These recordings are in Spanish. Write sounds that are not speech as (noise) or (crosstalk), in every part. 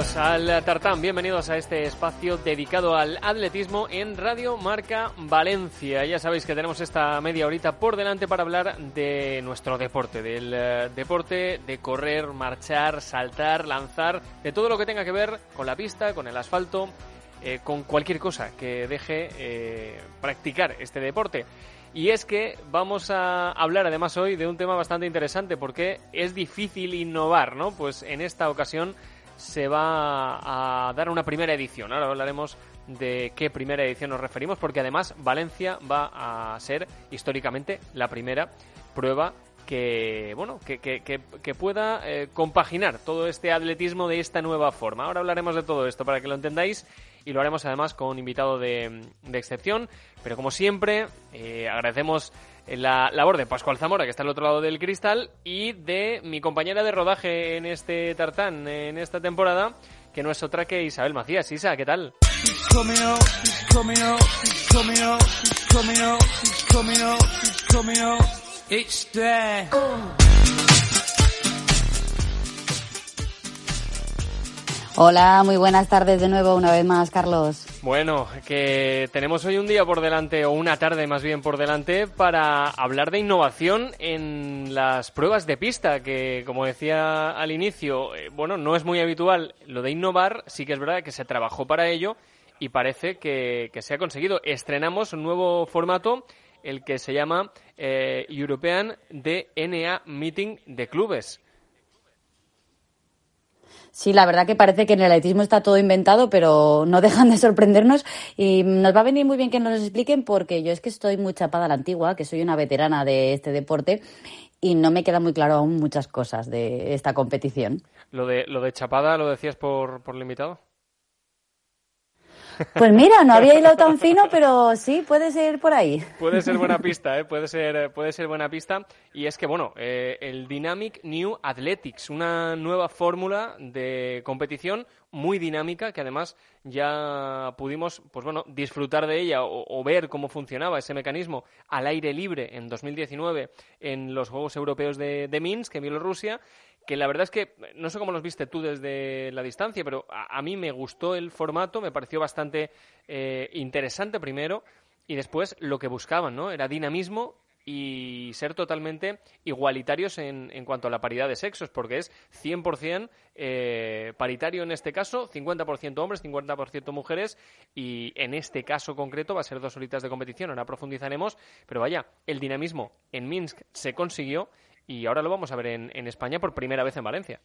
Bienvenidos al Tartán, bienvenidos a este espacio dedicado al atletismo en Radio Marca Valencia. Ya sabéis que tenemos esta media horita por delante para hablar de nuestro deporte, del eh, deporte de correr, marchar, saltar, lanzar, de todo lo que tenga que ver con la pista, con el asfalto, eh, con cualquier cosa que deje eh, practicar este deporte. Y es que vamos a hablar además hoy de un tema bastante interesante porque es difícil innovar, ¿no? Pues en esta ocasión se va a dar una primera edición. Ahora hablaremos de qué primera edición nos referimos, porque además Valencia va a ser históricamente la primera prueba que bueno que, que, que, pueda eh, compaginar todo este atletismo de esta nueva forma. Ahora hablaremos de todo esto para que lo entendáis y lo haremos además con un invitado de, de excepción. Pero como siempre, eh, agradecemos la labor de Pascual Zamora, que está al otro lado del cristal, y de mi compañera de rodaje en este tartán, en esta temporada, que no es otra que Isabel Macías. Isa, ¿qué tal? Hola, muy buenas tardes de nuevo una vez más, Carlos. Bueno, que tenemos hoy un día por delante, o una tarde más bien por delante, para hablar de innovación en las pruebas de pista, que como decía al inicio, eh, bueno, no es muy habitual lo de innovar, sí que es verdad que se trabajó para ello y parece que, se ha conseguido. Estrenamos un nuevo formato, el que se llama eh, European DNA Meeting de Clubes Sí, la verdad que parece que en el atletismo está todo inventado, pero no dejan de sorprendernos y nos va a venir muy bien que nos lo expliquen porque yo es que estoy muy chapada a la antigua, que soy una veterana de este deporte y no me queda muy claro aún muchas cosas de esta competición. ¿Lo de, lo de chapada lo decías por, por el invitado? Pues mira, no había hilado tan fino, pero sí, puede ser por ahí. Puede ser buena pista, ¿eh? puede, ser, puede ser buena pista. Y es que, bueno, eh, el Dynamic New Athletics, una nueva fórmula de competición muy dinámica que además ya pudimos, pues bueno, disfrutar de ella o, ver cómo funcionaba ese mecanismo al aire libre en 2019 en los Juegos Europeos de, de Minsk, en Bielorrusia que la verdad es que no sé cómo los viste tú desde la distancia, pero a, mí me gustó el formato, me pareció bastante eh, interesante primero y después lo que buscaban, ¿no? Era dinamismo y ser totalmente igualitarios en, en, cuanto a la paridad de sexos, porque es 100% eh, paritario en este caso, 50% hombres, 50% mujeres, y en este caso concreto va a ser dos horitas de competición, ahora profundizaremos, pero vaya, el dinamismo en Minsk se consiguió y ahora lo vamos a ver en, España por primera vez en Valencia.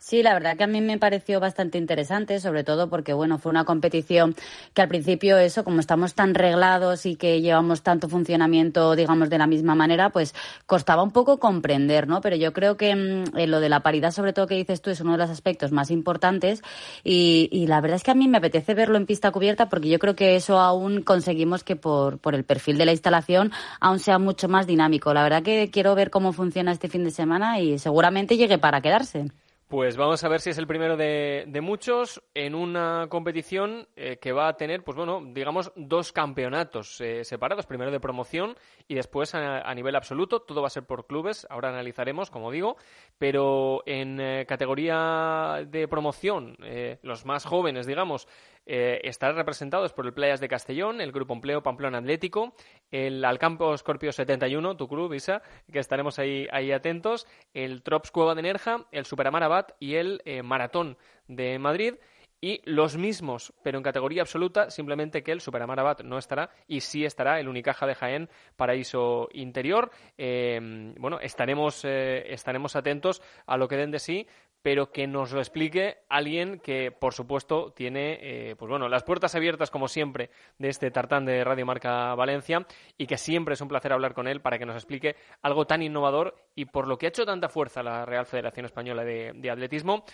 Sí, la verdad que a mí me pareció bastante interesante, sobre todo porque, bueno, fue una competición que al principio eso, como estamos tan reglados y que llevamos tanto funcionamiento, digamos, de la misma manera, pues costaba un poco comprender, ¿no? Pero yo creo que mm, lo de la paridad, sobre todo que dices tú, es uno de los aspectos más importantes y, y, la verdad es que a mí me apetece verlo en pista cubierta porque yo creo que eso aún conseguimos que por, por el perfil de la instalación aún sea mucho más dinámico. La verdad que quiero ver cómo funciona este fin de semana y seguramente llegue para quedarse. Pues vamos a ver si es el primero de, muchos en una competición eh, que va a tener, pues bueno, digamos, dos campeonatos eh, separados, primero de promoción y después a, nivel absoluto. Todo va a ser por clubes, ahora analizaremos, como digo, pero en eh, categoría de promoción, los más jóvenes, digamos, eh, estarán representados por el Playas de Castellón, el Grupo Empleo Pamplona Atlético, el Alcampo Scorpio 71, tu club, Isa, que estaremos ahí, ahí atentos, el Trops Cueva de Nerja, el Superamar Abad y el eh, Maratón de Madrid y los mismos, pero en categoría absoluta, simplemente que el Superamar Abad no estará y sí estará el Unicaja de Jaén Paraíso Interior. Eh, bueno, estaremos, estaremos atentos a lo que den de sí, pero que nos lo explique alguien que, por supuesto, tiene eh, pues bueno, las puertas abiertas, como siempre, de este tartán de Radio Marca Valencia y que siempre es un placer hablar con él para que nos explique algo tan innovador y por lo que ha hecho tanta fuerza la Real Federación Española de, de Atletismo.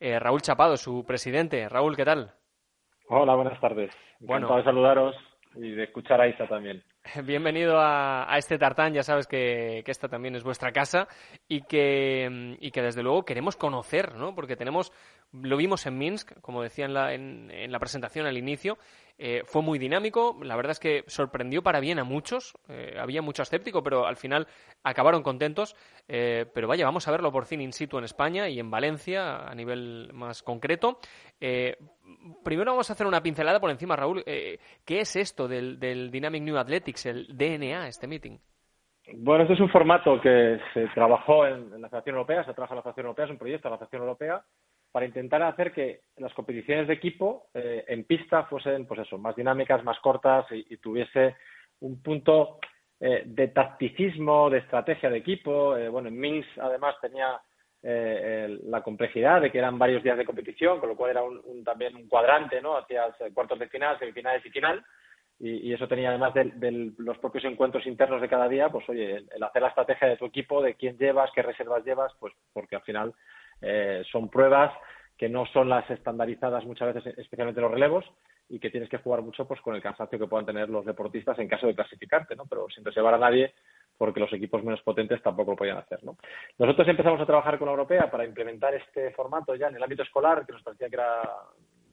Eh, Raúl Chapado, su presidente. Raúl, ¿qué tal? Hola, buenas tardes. Encantado bueno, de saludaros y de escuchar a Isa también. (laughs) Bienvenido a, este tartán, ya sabes que, esta también es vuestra casa y que, y que desde luego queremos conocer, ¿no? Porque tenemos, lo vimos en Minsk, como decía en la, en, la presentación al inicio, Eh, fue muy dinámico, la verdad es que sorprendió para bien a muchos, eh, había mucho escéptico, pero al final acabaron contentos. Eh, pero vaya, vamos a verlo por fin in situ en España y en Valencia a nivel más concreto. primero vamos a hacer una pincelada por encima, Raúl. ¿Qué es esto del, del Dynamic New Athletics, el DNA, este meeting? Bueno, este es un formato que se trabajó en, la Federación Europea, se trabaja en la Federación Europea, es un proyecto de la Federación Europea para intentar hacer que las competiciones de equipo eh, en pista fuesen, pues eso, más dinámicas, más cortas y, tuviese un punto eh, de tacticismo, de estrategia de equipo. Eh, bueno, en Minsk además tenía la complejidad de que eran varios días de competición, con lo cual era un, también un cuadrante, ¿no? Hacia cuartos de final, semifinales y final y, eso tenía además de, los propios encuentros internos de cada día, pues oye, el, hacer la estrategia de tu equipo, de quién llevas, qué reservas llevas, pues porque al final eh, son pruebas que no son las estandarizadas muchas veces, especialmente los relevos, y que tienes que jugar mucho pues con el cansancio que puedan tener los deportistas en caso de clasificarte, ¿no? Pero sin reservar a nadie, porque los equipos menos potentes tampoco lo podían hacer, ¿no? Nosotros empezamos a trabajar con la europea para implementar este formato ya en el ámbito escolar, que nos parecía que era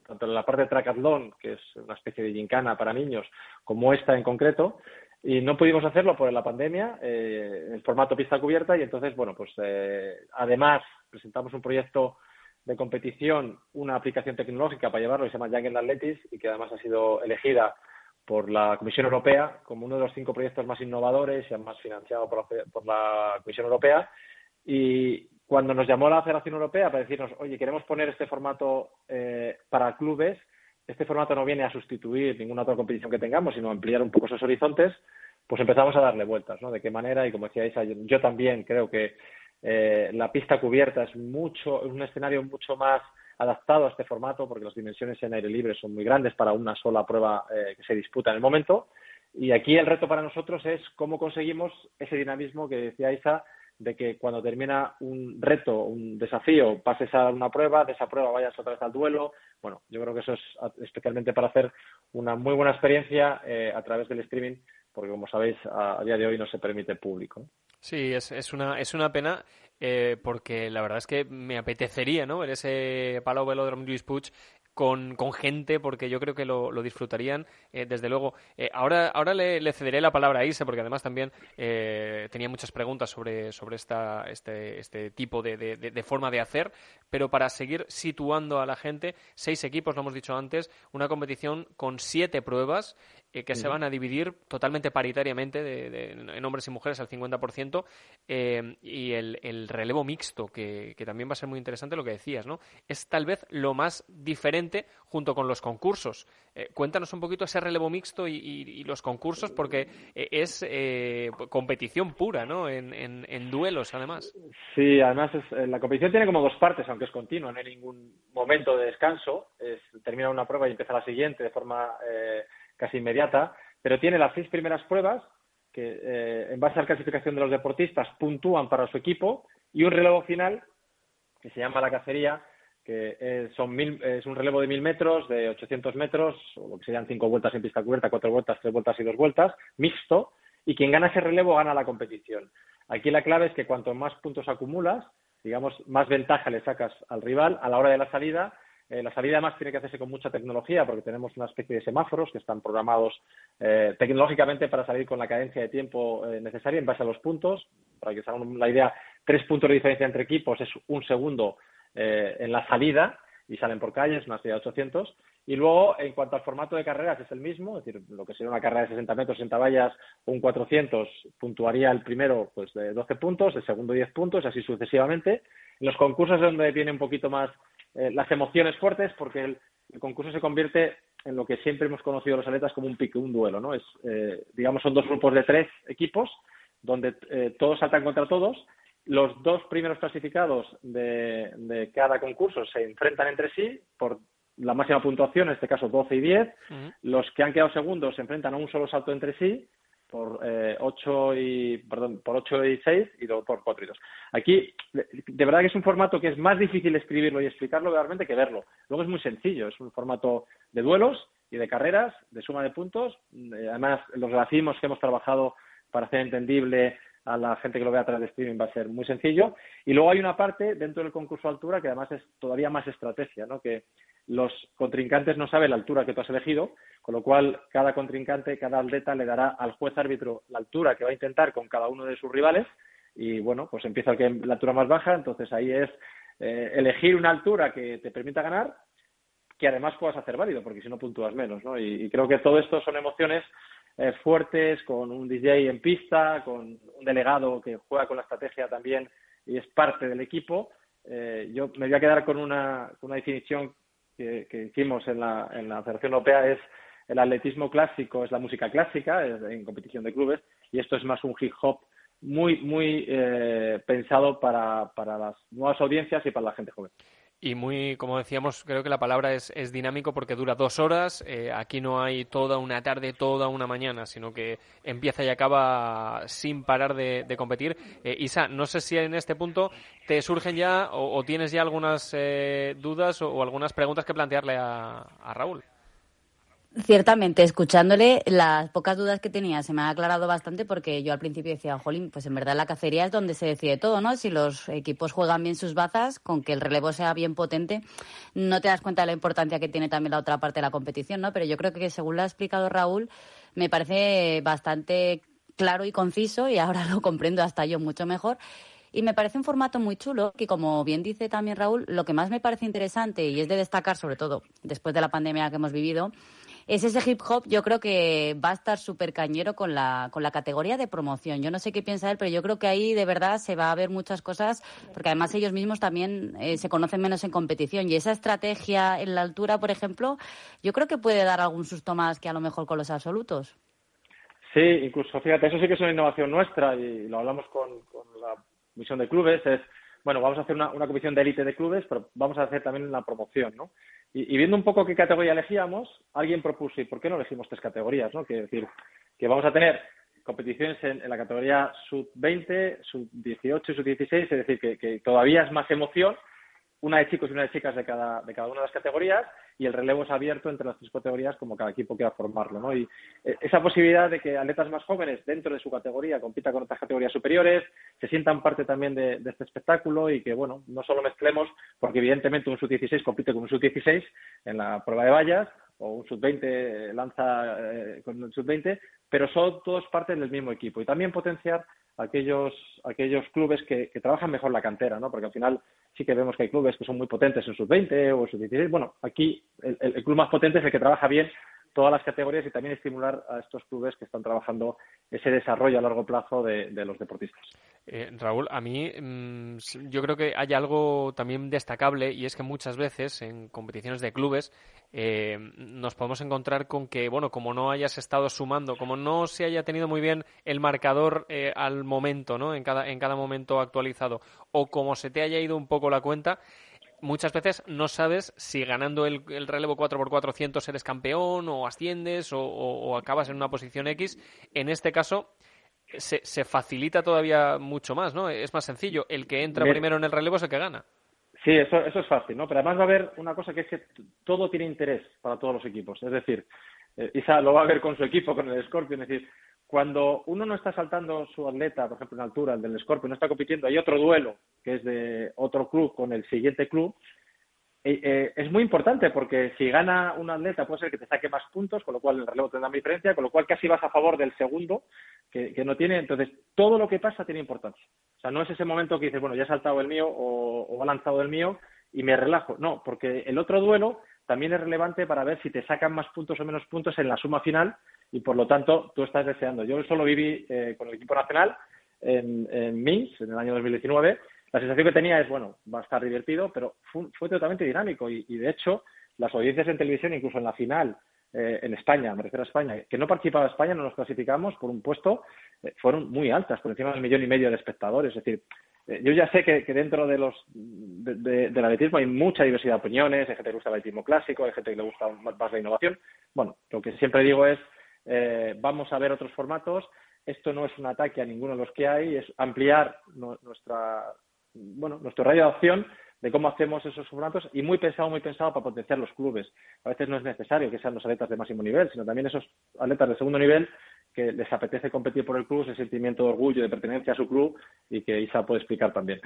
tanto en la parte de tracatlón, que es una especie de gincana para niños, como esta en concreto, y no pudimos hacerlo por la pandemia, eh, en formato pista cubierta, y entonces, bueno, pues eh, además presentamos un proyecto de competición, una aplicación tecnológica para llevarlo, que se llama in Athletics, y que además ha sido elegida por la Comisión Europea como uno de los cinco proyectos más innovadores y además financiado por la, por la Comisión Europea. Y, cuando nos llamó la Federación Europea para decirnos, oye, queremos poner este formato eh, para clubes, este formato no viene a sustituir ninguna otra competición que tengamos, sino a ampliar un poco esos horizontes, pues empezamos a darle vueltas, ¿no? De qué manera, y como decía Isa, yo, también creo que eh, la pista cubierta es mucho, un escenario mucho más adaptado a este formato, porque las dimensiones en aire libre son muy grandes para una sola prueba eh, que se disputa en el momento. Y aquí el reto para nosotros es cómo conseguimos ese dinamismo que decía Isa, de que cuando termina un reto, un desafío, pases a una prueba, de esa prueba vayas otra vez al duelo. Bueno, yo creo que eso es especialmente para hacer una muy buena experiencia eh, a través del streaming, porque como sabéis, a, día de hoy no se permite público. Sí, es, es, una, es una pena eh, porque la verdad es que me apetecería ¿no? ver ese Palau Velódromo Luis Puig con, con, gente porque yo creo que lo, lo disfrutarían eh, desde luego. Eh, ahora ahora le, cederé la palabra a Isa porque además también eh, tenía muchas preguntas sobre, sobre esta, este, este tipo de, de, forma de hacer, pero para seguir situando a la gente, seis equipos, lo hemos dicho antes, una competición con siete pruebas eh, que se van a dividir totalmente paritariamente de, en hombres y mujeres al 50% eh, y el, el, relevo mixto, que, que, también va a ser muy interesante lo que decías, ¿no? Es tal vez lo más diferente junto con los concursos. Eh, cuéntanos un poquito ese relevo mixto y, y, los concursos porque es competición pura, ¿no? En, en, en, duelos, además. Sí, además es, la competición tiene como dos partes, aunque es continua, no hay ningún momento de descanso. Es, termina una prueba y empieza la siguiente de forma casi inmediata, pero tiene las seis primeras pruebas que, eh, en base a la clasificación de los deportistas, puntúan para su equipo y un relevo final que se llama la cacería, que es, son mil, es un relevo de mil metros, de 800 metros, o lo que serían cinco vueltas en pista cubierta, cuatro vueltas, tres vueltas y dos vueltas, mixto, y quien gana ese relevo gana la competición. Aquí la clave es que cuanto más puntos acumulas, digamos, más ventaja le sacas al rival a la hora de la salida eh, la salida además tiene que hacerse con mucha tecnología porque tenemos una especie de semáforos que están programados eh, tecnológicamente para salir con la cadencia de tiempo eh, necesaria en base a los puntos. Para que se hagan la idea, tres puntos de diferencia entre equipos es un segundo en la salida y salen por calles, una serie de 800. Y luego, en cuanto al formato de carreras, es el mismo, es decir, lo que sería una carrera de 60 metros, 60 vallas, un 400, puntuaría el primero pues de 12 puntos, el segundo 10 puntos, así sucesivamente. En los concursos es donde viene un poquito más eh, las emociones fuertes porque el, concurso se convierte en lo que siempre hemos conocido los atletas como un pique, un duelo, ¿no? Es, eh, digamos, son dos grupos de tres equipos donde eh, todos saltan contra todos. Los dos primeros clasificados de, cada concurso se enfrentan entre sí por la máxima puntuación, en este caso 12 y 10. Los que han quedado segundos se enfrentan a un solo salto entre sí por eh, 8 y perdón, por 8 y 6 y luego por 4 y 2. Aquí de verdad que es un formato que es más difícil escribirlo y explicarlo realmente que verlo. Luego es muy sencillo, es un formato de duelos y de carreras, de suma de puntos. Eh, además, los racimos que hemos trabajado para hacer entendible a la gente que lo vea a través de streaming va a ser muy sencillo. Y luego hay una parte dentro del concurso altura que además es todavía más estrategia, ¿no? que los contrincantes no saben la altura que tú has elegido, con lo cual cada contrincante, cada atleta le dará al juez árbitro la altura que va a intentar con cada uno de sus rivales y bueno, pues empieza el que la altura más baja, entonces ahí es eh, elegir una altura que te permita ganar, que además puedas hacer válido, porque si no puntúas menos, ¿no? Y, creo que todo esto son emociones eh, fuertes, con un DJ en pista, con un delegado que juega con la estrategia también y es parte del equipo. Eh, yo me voy a quedar con una, una definición que, hicimos en la, en la Federación Europea, es el atletismo clásico, es la música clásica en competición de clubes, y esto es más un hip hop muy, muy eh, pensado para, para las nuevas audiencias y para la gente joven. Y muy, como decíamos, creo que la palabra es, es dinámico porque dura dos horas. Eh, aquí no hay toda una tarde, toda una mañana, sino que empieza y acaba sin parar de, competir. Eh, Isa, no sé si en este punto te surgen ya o, tienes ya algunas eh, dudas o, algunas preguntas que plantearle a Raúl. Ciertamente, escuchándole, las pocas dudas que tenía se me han aclarado bastante porque yo al principio decía, jolín, pues en verdad la cacería es donde se decide todo, ¿no? Si los equipos juegan bien sus bazas, con que el relevo sea bien potente, no te das cuenta de la importancia que tiene también la otra parte de la competición, ¿no? Pero yo creo que según lo ha explicado Raúl, me parece bastante claro y conciso y ahora (laughs) lo comprendo hasta yo mucho mejor. Y me parece un formato muy chulo, que como bien dice también Raúl, lo que más me parece interesante y es de destacar, sobre todo después de la pandemia que hemos vivido, es ese hip hop, yo creo que va a estar súper cañero con la, con la categoría de promoción. Yo no sé qué piensa él, pero yo creo que ahí de verdad se va a ver muchas cosas, porque además ellos mismos también eh, se conocen menos en competición. Y esa estrategia en la altura, por ejemplo, yo creo que puede dar algún susto más que a lo mejor con los absolutos. Sí, incluso, fíjate, eso sí que es una innovación nuestra y lo hablamos con, la misión de clubes, es, bueno, vamos a hacer una, una comisión de élite de clubes, pero vamos a hacer también la promoción, ¿no? Y, viendo un poco qué categoría elegíamos, alguien propuso, ¿y por qué no elegimos tres categorías? ¿no? Que decir, que vamos a tener competiciones en, la categoría sub-20, sub-18 y sub-16, es decir, que, todavía es más emoción, una de chicos y una de chicas de cada, de cada una de las categorías, y el relevo es abierto entre las tres categorías como cada equipo quiera formarlo. ¿no? Y eh, esa posibilidad de que atletas más jóvenes dentro de su categoría compitan con otras categorías superiores, se sientan parte también de, este espectáculo y que, bueno, no solo mezclemos, porque evidentemente un sub-16 compite con un sub-16 en la prueba de vallas, o un sub-20 lanza eh, con un sub-20, pero son todos partes del mismo equipo. Y también potenciar aquellos, aquellos clubes que, que, trabajan mejor la cantera, ¿no? Porque al final sí que vemos que hay clubes que son muy potentes en sus 20 o sus 16. Bueno, aquí el, el, club más potente es el que trabaja bien todas las categorías y también estimular a estos clubes que están trabajando ese desarrollo a largo plazo de, los deportistas. Eh, Raúl, a mí mm, yo creo que hay algo también destacable y es que muchas veces en competiciones de clubes eh, nos podemos encontrar con que, bueno, como no hayas estado sumando, como no se haya tenido muy bien el marcador eh, al momento, ¿no? En cada, en cada momento actualizado, o como se te haya ido un poco la cuenta, muchas veces no sabes si ganando el, relevo 4x400 eres campeón o asciendes o, acabas en una posición X. En este caso se, se, facilita todavía mucho más, ¿no? Es más sencillo. El que entra primero en el relevo es el que gana. Sí, eso, eso es fácil, ¿no? Pero además va a haber una cosa que es que todo tiene interés para todos los equipos. Es decir, eh, Isa lo va a ver con su equipo, con el Scorpion. Es decir, cuando uno no está saltando su atleta, por ejemplo, en altura, el del Scorpio, no está compitiendo, hay otro duelo que es de otro club con el siguiente club, eh, es muy importante porque si gana un atleta puede ser que te saque más puntos, con lo cual el relevo tendrá más diferencia, con lo cual casi vas a favor del segundo que, no tiene. Entonces, todo lo que pasa tiene importancia. O sea, no es ese momento que dices, bueno, ya ha saltado el mío o, o ha lanzado el mío y me relajo. No, porque el otro duelo también es relevante para ver si te sacan más puntos o menos puntos en la suma final y por lo tanto tú estás deseando. Yo solo viví eh, con el equipo nacional en, en Minsk en el año 2019. La sensación que tenía es, bueno, va a estar divertido, pero fue, totalmente dinámico y, de hecho las audiencias en televisión, incluso en la final, eh, en España, me refiero a España, que no participaba España, no nos clasificamos por un puesto, eh, fueron muy altas, por encima del millón y medio de espectadores. Es decir, yo ya sé que, dentro de los de, del atletismo hay mucha diversidad de opiniones, hay gente que le gusta el atletismo clásico, hay gente que le gusta más la innovación. Bueno, lo que siempre digo es, eh, vamos a ver otros formatos. Esto no es un ataque a ninguno de los que hay, es ampliar nuestra, bueno, nuestro radio de acción de cómo hacemos esos formatos y muy pensado, muy pensado para potenciar los clubes. A veces no es necesario que sean los atletas de máximo nivel, sino también esos atletas de segundo nivel que les apetece competir por el club, ese sentimiento de orgullo, de pertenencia a su club y que Isa puede explicar también.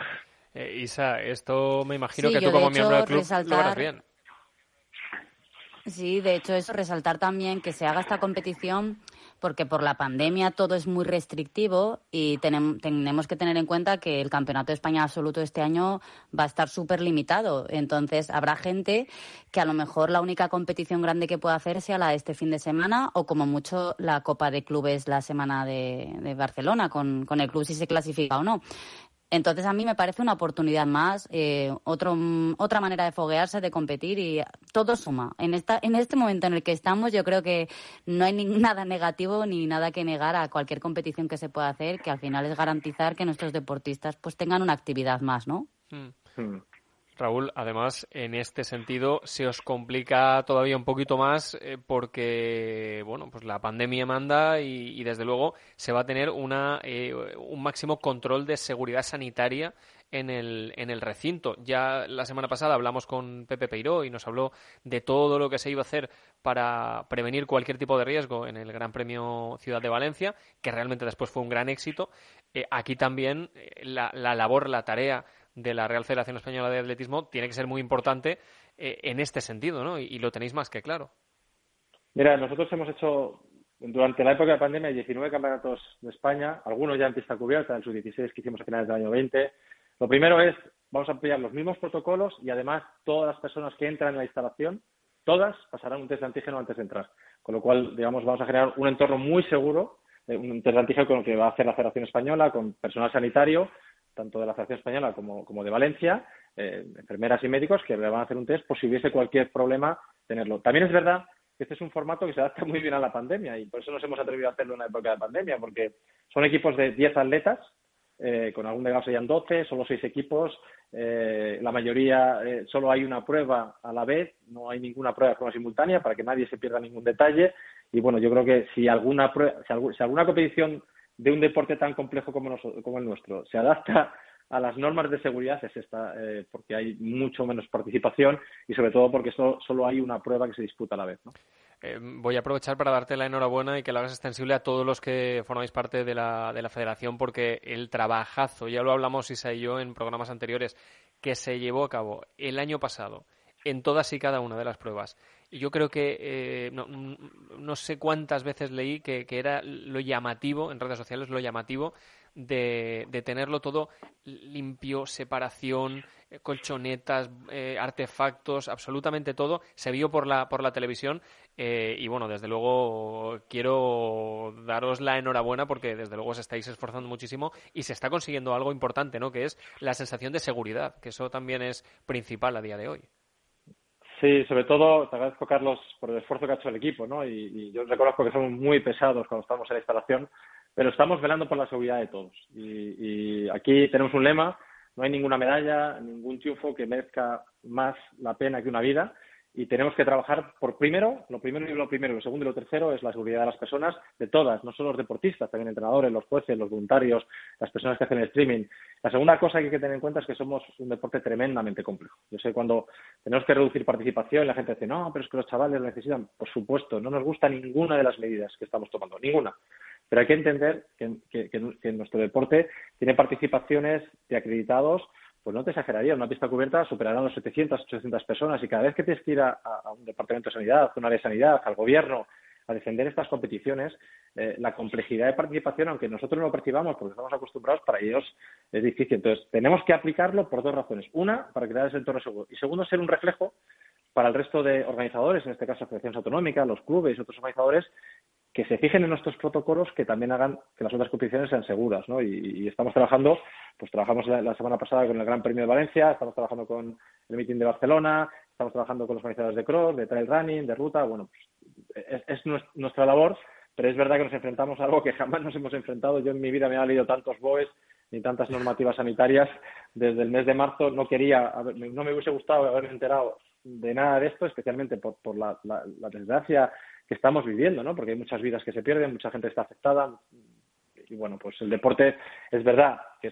Eh, Isa, esto me imagino que tú como miembro del club lo verás bien. Sí, de hecho, eso, resaltar también que se haga esta competición porque por la pandemia todo es muy restrictivo y tenemos que tener en cuenta que el Campeonato de España Absoluto este año va a estar súper limitado. Entonces, habrá gente que a lo mejor la única competición grande que pueda hacer sea la de este fin de semana o como mucho la Copa de Clubes la semana de, Barcelona con, con el club si se clasifica o no. Entonces a mí me parece una oportunidad más, eh, otro, otra manera de foguearse, de competir y todo suma. En, esta, en este momento en el que estamos yo creo que no hay ni, (laughs) nada negativo ni nada que negar a cualquier competición que se pueda hacer, que al final es garantizar que nuestros deportistas pues tengan una actividad más, ¿no? Hmm. Raúl, además, en este sentido se os complica todavía un poquito más eh, porque, bueno, pues la pandemia manda y, desde luego se va a tener una, eh, un máximo control de seguridad sanitaria en el, en el recinto. Ya la semana pasada hablamos con Pepe Peiró y nos habló de todo lo que se iba a hacer para prevenir cualquier tipo de riesgo en el Gran Premio Ciudad de Valencia, que realmente después fue un gran éxito. Eh, aquí también la, la labor, la tarea de la Real Federación Española de Atletismo tiene que ser muy importante eh, en este sentido, ¿no? Y, lo tenéis más que claro. Mira, nosotros hemos hecho durante la época de pandemia 19 campeonatos de España, algunos ya en pista cubierta, en sus 16 que hicimos a finales del año 20. Lo primero es, vamos a apoyar los mismos protocolos y además todas las personas que entran en la instalación, todas pasarán un test de antígeno antes de entrar. Con lo cual, digamos, vamos a generar un entorno muy seguro, eh, un test de antígeno con el que va a hacer la Federación Española, con personal sanitario, tanto de la Federación Española como, de Valencia, eh, enfermeras y médicos que le van a hacer un test por si hubiese cualquier problema tenerlo. También es verdad que este es un formato que se adapta muy bien a la pandemia y por eso nos hemos atrevido a hacerlo en una época de pandemia, porque son equipos de 10 atletas, eh, con algún de serían 12, solo 6 equipos, eh, la mayoría solo hay una prueba a la vez, no hay ninguna prueba de forma simultánea para que nadie se pierda ningún detalle y bueno, yo creo que si alguna, si alguna competición de un deporte tan complejo como, el nuestro se adapta a las normas de seguridad es esta, eh, porque hay mucho menos participación y sobre todo porque solo, hay una prueba que se disputa a la vez. Eh, voy a aprovechar para darte la enhorabuena y que la hagas extensible a todos los que formáis parte de la, de la federación porque el trabajazo, ya lo hablamos Isa y yo en programas anteriores, que se llevó a cabo el año pasado en todas y cada una de las pruebas yo creo que eh, no, sé cuántas veces leí que, era lo llamativo en redes sociales, lo llamativo de, tenerlo todo limpio, separación, eh, colchonetas, eh, artefactos, absolutamente todo. Se vio por la, por la televisión y bueno, desde luego quiero daros la enhorabuena porque desde luego os estáis esforzando muchísimo y se está consiguiendo algo importante, ¿no? Que es la sensación de seguridad, que eso también es principal a día de hoy. Sí, sobre todo te agradezco, Carlos, por el esfuerzo que ha hecho el equipo, ¿no? Y, yo reconozco que somos muy pesados cuando estamos en la instalación, pero estamos velando por la seguridad de todos. Y, y aquí tenemos un lema, no hay ninguna medalla, ningún triunfo que merezca más la pena que una vida y tenemos que trabajar por primero, lo primero y lo primero, lo segundo y lo tercero es la seguridad de las personas, de todas, no solo los deportistas, también entrenadores, los jueces, los voluntarios, las personas que hacen el streaming. La segunda cosa que hay que tener en cuenta es que somos un deporte tremendamente complejo. Yo sé cuando tenemos que reducir participación, la gente dice, no, pero es que los chavales lo necesitan. Por supuesto, no nos gusta ninguna de las medidas que estamos tomando, ninguna. Pero hay que entender que, que nuestro deporte tiene participaciones de acreditados pues no te exageraría, una pista cubierta superará los 700, 800 personas y cada vez que tienes que ir a, un departamento de sanidad, a una de sanidad, al gobierno, a defender estas competiciones, eh, la complejidad de participación, aunque nosotros no lo percibamos porque estamos acostumbrados, para ellos es difícil. Entonces, tenemos que aplicarlo por dos razones. Una, para crear ese entorno seguro. Y segundo, ser un reflejo para el resto de organizadores, en este caso asociaciones autonómicas, los clubes y otros organizadores, que se fijen en nuestros protocolos que también hagan que las otras competiciones sean seguras, ¿no? Y, estamos trabajando, pues trabajamos la, semana pasada con el Gran Premio de Valencia, estamos trabajando con el meeting de Barcelona, estamos trabajando con los organizadores de cross, de trail running, de ruta, bueno, pues es, nuestra labor, pero es verdad que nos enfrentamos a algo que jamás nos hemos enfrentado. Yo en mi vida me he leído tantos BOEs ni tantas normativas sanitarias desde el mes de marzo. No quería, no me hubiese gustado haberme enterado de nada de esto, especialmente por, la, desgracia estamos viviendo, ¿no? Porque hay muchas vidas que se pierden, mucha gente está afectada. Y bueno, pues el deporte es verdad que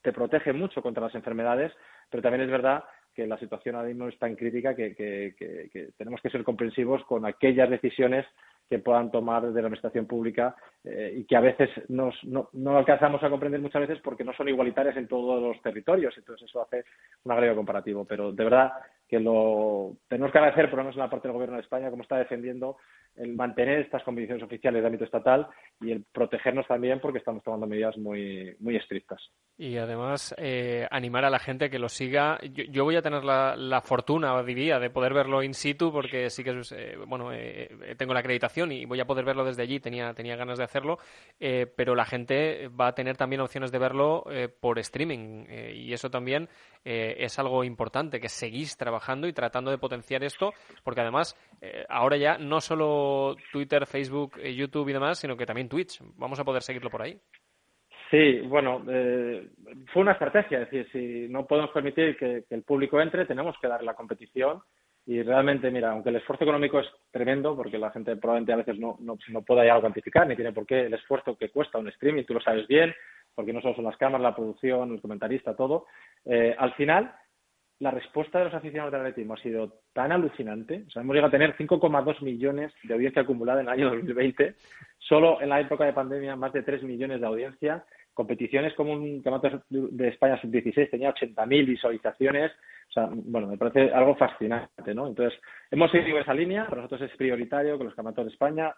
te protege mucho contra las enfermedades, pero también es verdad que la situación ahora mismo es tan crítica que, que, tenemos que ser comprensivos con aquellas decisiones que puedan tomar desde la administración pública eh, y que a veces nos, no, alcanzamos a comprender muchas veces porque no son igualitarias en todos los territorios. Entonces eso hace un agregado comparativo. Pero de verdad que lo tenemos que agradecer, por lo menos en la parte del Gobierno de España, como está defendiendo el mantener estas condiciones oficiales de ámbito estatal y el protegernos también porque estamos tomando medidas muy, muy estrictas. Y además eh, animar a la gente que lo siga. Yo, voy a tener la, la, fortuna, diría, de poder verlo in situ porque sí que eh, bueno, eh, tengo la acreditación y voy a poder verlo desde allí. Tenía, tenía ganas de hacerlo, pero la gente va a tener también opciones de verlo por streaming y eso también es algo importante, que seguís trabajando y tratando de potenciar esto porque además ahora ya no solo Twitter, Facebook, eh, YouTube y demás, sino que también Twitch. Vamos a poder seguirlo por ahí. Sí, bueno, eh, fue una estrategia, es decir, si no podemos permitir que, el público entre, tenemos que darle la competición y realmente, mira, aunque el esfuerzo económico es tremendo, porque la gente probablemente a veces no, no, no pueda llegar a cuantificar, ni tiene por qué el esfuerzo que cuesta un streaming, tú lo sabes bien, porque no solo son las cámaras, la producción, el comentarista, todo, eh, al final la respuesta de los aficionados del atletismo ha sido tan alucinante. O sea, hemos llegado a tener 5,2 millones de audiencia acumulada en el año 2020. Solo en la época de pandemia, más de 3 millones de audiencia. Competiciones como un campeonato de España sub-16 tenía 80.000 visualizaciones. O sea, bueno, me parece algo fascinante, ¿no? Entonces, hemos seguido esa línea. Para nosotros es prioritario que los campeonatos de España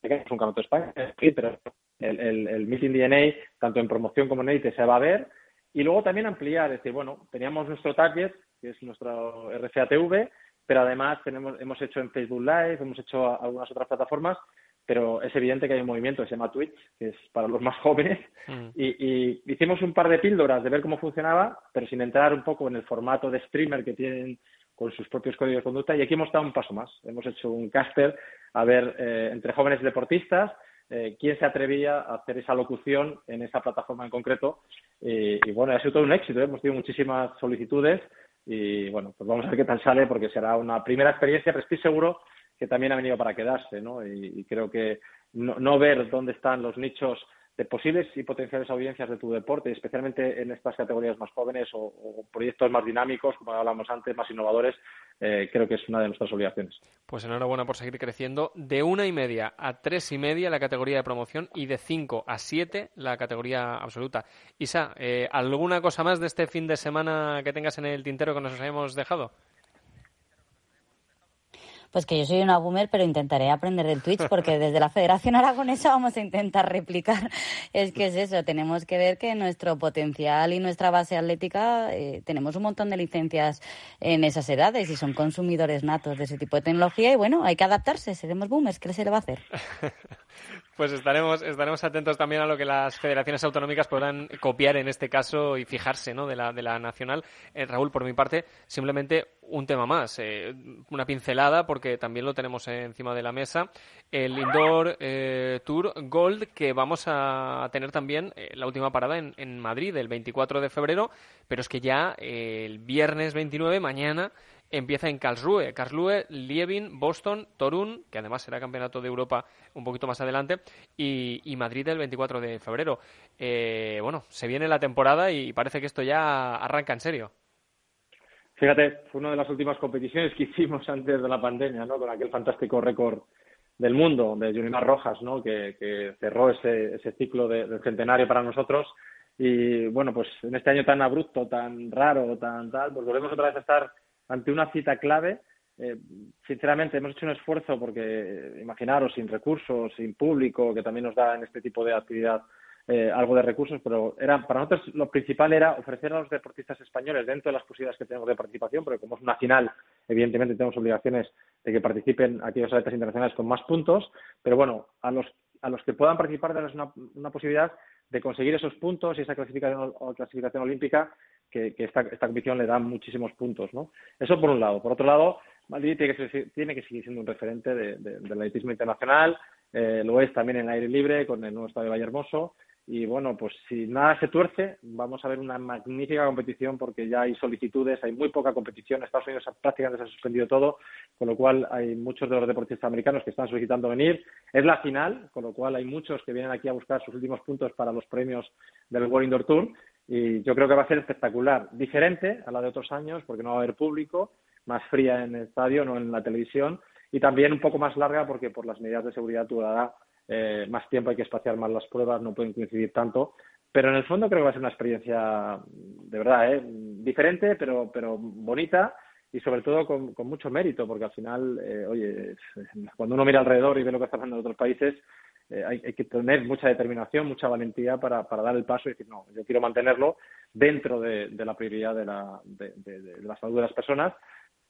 es un campeonato de España, pero el, el, Meeting DNA, tanto en promoción como en élite, se va a ver y luego también ampliar, es decir, bueno, teníamos nuestro target, que es nuestro RCATV, pero además tenemos, hemos hecho en Facebook Live, hemos hecho algunas otras plataformas, pero es evidente que hay un movimiento que se llama Twitch, que es para los más (laughs) jóvenes, mm. y, hicimos un par de píldoras de ver cómo funcionaba, pero sin entrar un poco en el formato de streamer que tienen con sus propios códigos de conducta, y aquí hemos dado un paso más. Hemos hecho un caster a ver eh, entre jóvenes deportistas eh, quién se atrevía a hacer esa locución en esa plataforma en concreto. Y, bueno, ha sido todo un éxito, ¿eh? hemos tenido muchísimas solicitudes y bueno, pues vamos a ver qué tal sale porque será una primera experiencia, pero estoy seguro que también ha venido para quedarse, ¿no? Y, creo que no, ver dónde están los nichos de posibles y potenciales audiencias de tu deporte, especialmente en estas categorías más jóvenes o, proyectos más dinámicos, como hablábamos antes, más innovadores, eh, creo que es una de nuestras obligaciones. Pues enhorabuena por seguir creciendo. De una y media a tres y media la categoría de promoción y de cinco a siete la categoría absoluta. Isa, eh, ¿alguna cosa más de este fin de semana que tengas en el tintero que nos hayamos dejado? Pues que yo soy una boomer, pero intentaré aprender del Twitch porque desde la Federación Aragonesa vamos a intentar replicar. Es que es eso, tenemos que ver que nuestro potencial y nuestra base atlética, eh, tenemos un montón de licencias en esas edades y son consumidores natos de ese tipo de tecnología y bueno, hay que adaptarse, seremos boomers, ¿qué se le va a hacer? (laughs) Pues estaremos, estaremos atentos también a lo que las federaciones autonómicas puedan copiar en este caso y fijarse ¿no? de, la, de la nacional. Eh, Raúl, por mi parte, simplemente un tema más, eh, una pincelada, porque también lo tenemos encima de la mesa. El Indoor eh, Tour Gold, que vamos a tener también la última parada en, en Madrid el 24 de febrero, pero es que ya el viernes 29, mañana, empieza en Karlsruhe. Karlsruhe, Lievin, Boston, Torun, que además será campeonato de Europa un poquito más adelante, y, Madrid el 24 de febrero. Eh, bueno, se viene la temporada y parece que esto ya arranca en serio. Fíjate, fue una de las últimas competiciones que hicimos (laughs) antes de la pandemia, ¿no? Con aquel fantástico récord del mundo de Junimar Rojas, ¿no? Que, cerró ese, ese ciclo del centenario para nosotros. Y bueno, pues en este año tan abrupto, tan raro, tan tal, pues volvemos otra vez a estar ante una cita clave. Eh, sinceramente, hemos hecho un esfuerzo porque, imaginaros, sin recursos, sin público, que también nos da en este tipo de actividad eh, algo de recursos, pero era, para nosotros lo principal era ofrecer a los deportistas españoles, dentro de las posibilidades que tenemos de participación, porque como es una final, evidentemente tenemos obligaciones de que participen aquellos atletas internacionales con más puntos, pero bueno, a los, a los que puedan participar darles una, una posibilidad de conseguir esos puntos y esa clasificación, clasificación olímpica que, esta, esta competición le da muchísimos puntos, ¿no? Eso por un lado. Por otro lado, Madrid tiene que, tiene que seguir siendo un referente del atletismo internacional, eh, lo es también en aire libre con el nuevo estadio de Valle Hermoso. Y bueno, pues si nada se tuerce, vamos a ver una magnífica competición porque ya hay solicitudes, hay muy poca competición. Estados Unidos prácticamente se ha suspendido todo, con lo cual hay muchos de los deportistas americanos que están solicitando venir. Es la final, con lo cual hay muchos que vienen aquí a buscar sus últimos puntos para los premios del World Indoor Tour y yo creo que va a ser espectacular, diferente a la de otros años porque no va a haber público, más fría en el estadio, no en la televisión y también un poco más larga porque por las medidas de seguridad durará eh, más tiempo, hay que espaciar más las pruebas, no pueden coincidir tanto, pero en el fondo creo que va a ser una experiencia de verdad ¿eh? diferente, pero, pero bonita y sobre todo con, mucho mérito, porque al final, eh, oye, cuando uno mira alrededor y ve lo que está pasando en otros países, eh, hay, que tener mucha determinación, mucha valentía para, para dar el paso y decir, no, yo quiero mantenerlo dentro de, la prioridad de la, de, la salud de las personas,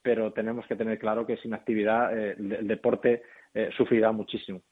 pero tenemos que tener claro que sin actividad el, deporte sufrirá muchísimo.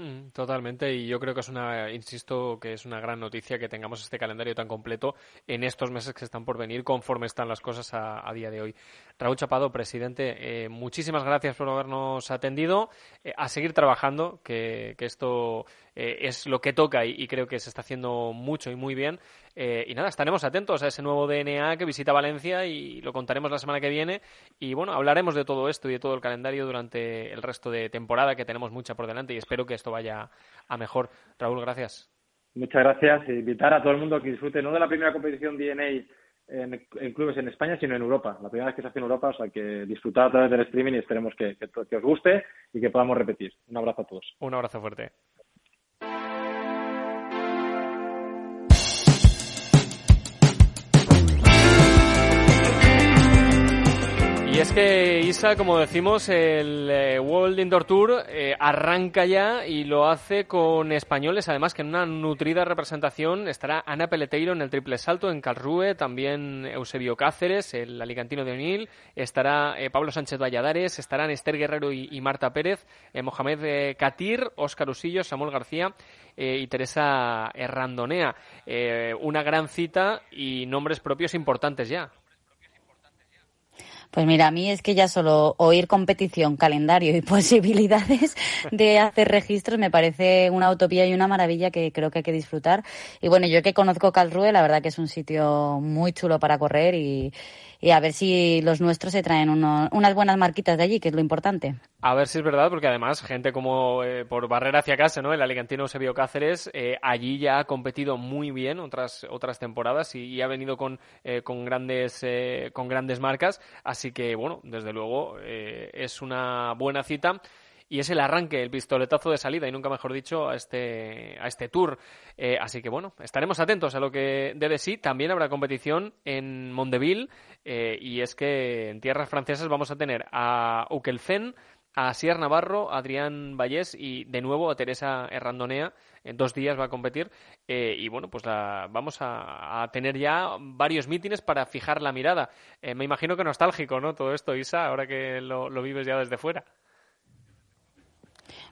Mm, totalmente, y yo creo que es una, insisto, que es una gran noticia que tengamos este calendario tan completo en estos meses que están por venir, conforme están las cosas a, día de hoy. Raúl Chapado, presidente, eh, muchísimas gracias por habernos atendido. Eh, a seguir trabajando, que, esto eh, es lo que toca y, creo que se está haciendo mucho y muy bien. y nada, estaremos atentos a ese nuevo DNA que visita Valencia y lo contaremos la semana que viene. Y bueno, hablaremos de todo esto y de todo el calendario durante el resto de temporada, que tenemos mucha por delante y espero que esto vaya a mejor. Raúl, gracias. Muchas gracias. Invitar a todo el mundo que disfrute no de la primera competición DNA en, clubes en España, sino en Europa. La primera vez que se hace en Europa, o sea que disfrutar a través del streaming y esperemos que os guste y que podamos repetir. Un abrazo a todos. Un abrazo fuerte. Es que Isa, como decimos, el eh, World Indoor Tour eh, arranca ya y lo hace con españoles, además que en una nutrida representación estará Ana Peleteiro en el triple salto en Karlsruhe, también Eusebio Cáceres, el alicantino de O'Neill, estará eh, Pablo Sánchez Valladares, estarán Esther Guerrero y, Marta Pérez, Mohamed Katir, Óscar Usillo, Samuel García y Teresa Herrandonea. una gran cita y nombres propios importantes ya. Pues mira, a mí es que ya solo oír competición, calendario y (laughs) posibilidades de hacer registros me parece una utopía y una maravilla que creo que hay que disfrutar. Y bueno, yo que conozco Calrue, la verdad que es un sitio muy chulo para correr y, y a ver si los nuestros se traen unas buenas marquitas de allí, que es lo importante. A ver si es verdad, porque además gente como eh, por barrera hacia casa, ¿no? El alicantino Sebio Cáceres, eh, allí ya ha competido muy bien otras otras temporadas y, ha venido con, eh, con grandes con grandes marcas, así que bueno, desde luego es una buena cita y es el arranque, el pistoletazo de salida, y nunca mejor dicho, a este, a este tour. Eh, así que bueno, estaremos atentos a lo que dé de sí. También habrá competición en Mondeville, eh, y es que en tierras francesas vamos a tener a Ukelfen, a Sier Navarro, a Adrián Vallés y de nuevo a Teresa Herrandonea. En dos días va a competir. Eh, y bueno, pues la, vamos a, tener ya varios mítines para fijar la mirada. me imagino que nostálgico, ¿no? Todo esto, Isa, ahora que lo vives ya desde fuera.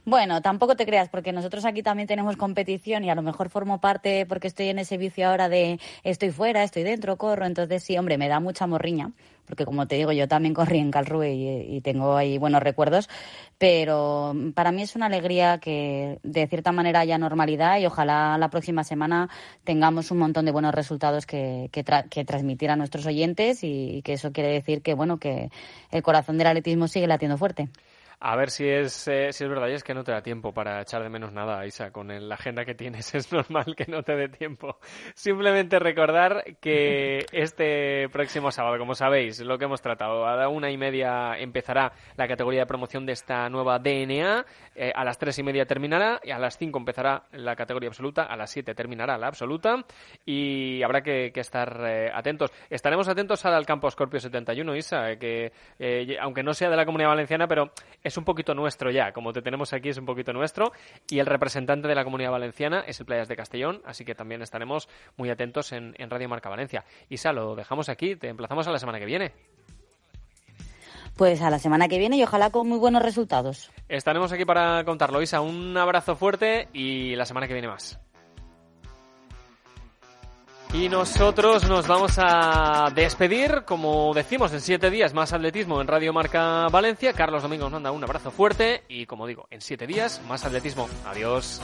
Bueno, tampoco te creas, porque nosotros aquí también tenemos competición y a lo mejor formo parte porque estoy en ese vicio ahora de estoy fuera, estoy dentro, corro. Entonces, sí, hombre, me da mucha morriña, porque como te digo, yo también corrí en Calrue y, tengo ahí buenos recuerdos. Pero para mí es una alegría que de cierta manera haya normalidad y ojalá la próxima semana tengamos un montón de buenos resultados que, que, que transmitir a nuestros oyentes y que eso quiere decir que, bueno, que el corazón del atletismo sigue latiendo fuerte. A ver si es, eh, si es verdad, y es que no te da tiempo para echar de menos nada, Isa. Con la agenda que tienes (laughs) es normal que no te dé tiempo. Simplemente recordar que (laughs) este próximo sábado, como sabéis, lo que hemos tratado, a la una y media empezará la categoría de promoción de esta nueva DNA, eh, a las tres y media terminará, y a las cinco empezará la categoría absoluta, a las siete terminará la absoluta, y habrá que, estar eh, atentos. Estaremos atentos al campo Scorpio 71, Isa, que aunque no sea de la comunidad valenciana, pero es un poquito nuestro ya, como te tenemos aquí es un poquito nuestro, y el representante de la Comunidad Valenciana es el Playas de Castellón, así que también estaremos muy atentos en, Radio Marca Valencia. Isa, lo dejamos aquí, te emplazamos a la semana que viene. Pues a la semana que viene y ojalá con muy buenos resultados. Estaremos aquí para contarlo. Isa, un abrazo fuerte y la semana que viene más. Y nosotros nos vamos a despedir, como decimos, en siete días más atletismo en Radio Marca Valencia. Carlos Domingos nos manda un abrazo fuerte y, como digo, en siete días más atletismo. Adiós.